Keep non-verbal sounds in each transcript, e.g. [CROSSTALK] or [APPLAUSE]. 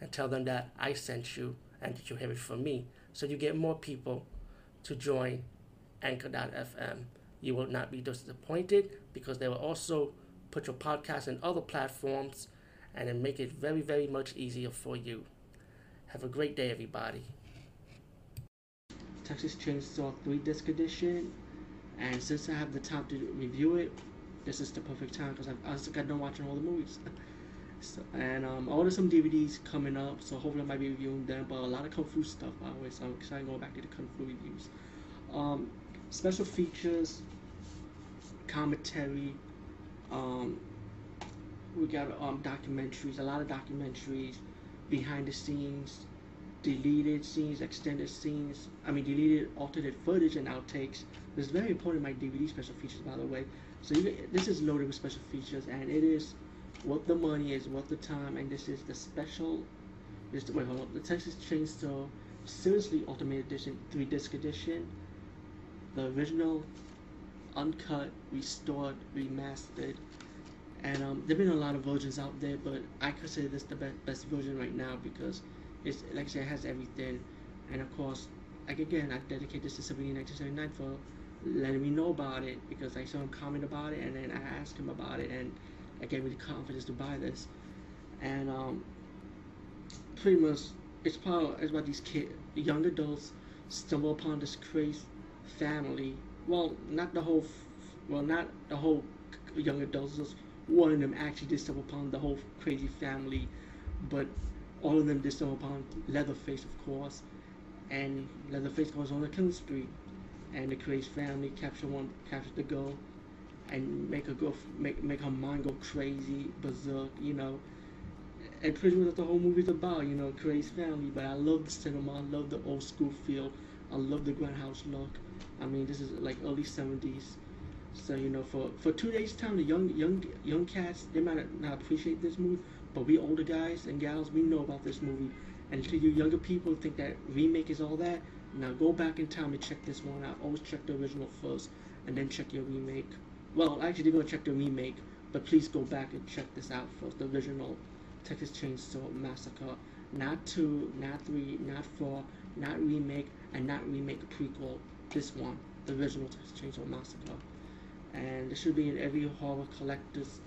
and tell them that I sent you and that you have it from me. So you get more people to join Anchor.fm. You will not be disappointed because they will also put your podcast in other platforms and then make it very, very much easier for you. Have a great day, everybody. Texas Chainsaw 3 Disc Edition. And since I have the time to review it, this is the perfect time because I just got done watching all the movies. [LAUGHS] so, and um, I ordered some DVDs coming up, so hopefully I might be reviewing them. But a lot of kung fu stuff, by the way, so I'm excited going back to the kung fu reviews. Um, special features, commentary. Um, we got um, documentaries, a lot of documentaries, behind the scenes, deleted scenes, extended scenes. I mean, deleted alternate footage and outtakes. This is very important in my DVD special features, by the way. So you, this is loaded with special features, and it is what the money is, what the time, and this is the special. This wait, hold on. The Texas Chainsaw Seriously Ultimate Edition, three disc edition. The original, uncut, restored, remastered, and um, there've been a lot of versions out there, but I consider this the best best version right now because it's like I said, it has everything, and of course, like again, I dedicate this to 1979 for letting me know about it because I saw him comment about it and then I asked him about it and it gave me the confidence to buy this. And um, pretty much it's about it's about these kids, young adults stumble upon this crazy family. Well, not the whole, well, not the whole young adults. Just one of them actually did stumble upon the whole crazy family, but all of them did stumble upon Leatherface, of course. And Leatherface goes on a killing spree and the crazy family capture one, capture the girl, and make her go, make make her mind go crazy, berserk, you know. And pretty much what the whole movie's about, you know, crazy family. But I love the cinema, I love the old school feel, I love the grindhouse look. I mean, this is like early '70s. So you know, for for two days time, the young young young cats they might not appreciate this movie, but we older guys and gals we know about this movie. And to you younger people think that remake is all that, now go back in time and check this one out. Always check the original first and then check your remake. Well, I actually, did go check the remake, but please go back and check this out first. The original Texas Chainsaw Massacre. Not 2, not 3, not 4, not remake, and not remake prequel. This one, the original Texas Chainsaw Massacre. And this should be in every horror collector's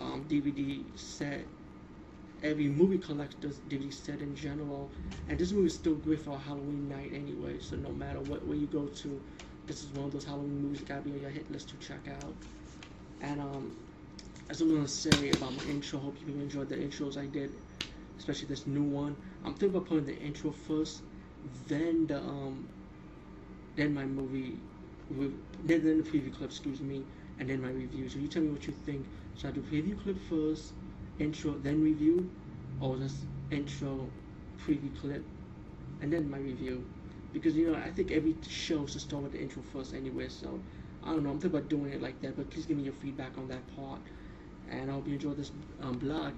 um, DVD set every movie collector's DVD set in general. And this movie is still great for Halloween night anyway. So no matter what where you go to, this is one of those Halloween movies that gotta be on your hit list to check out. And um, I'm gonna say about my intro, hope you enjoyed the intros I did, especially this new one. I'm thinking about putting the intro first, then the um, then my movie, then, then the preview clip, excuse me, and then my review. So you tell me what you think. Should I do preview clip first, intro then review or just intro preview clip and then my review because you know I think every show should start with the intro first anyway so I don't know I'm thinking about doing it like that but please give me your feedback on that part and I hope you enjoy this um, blog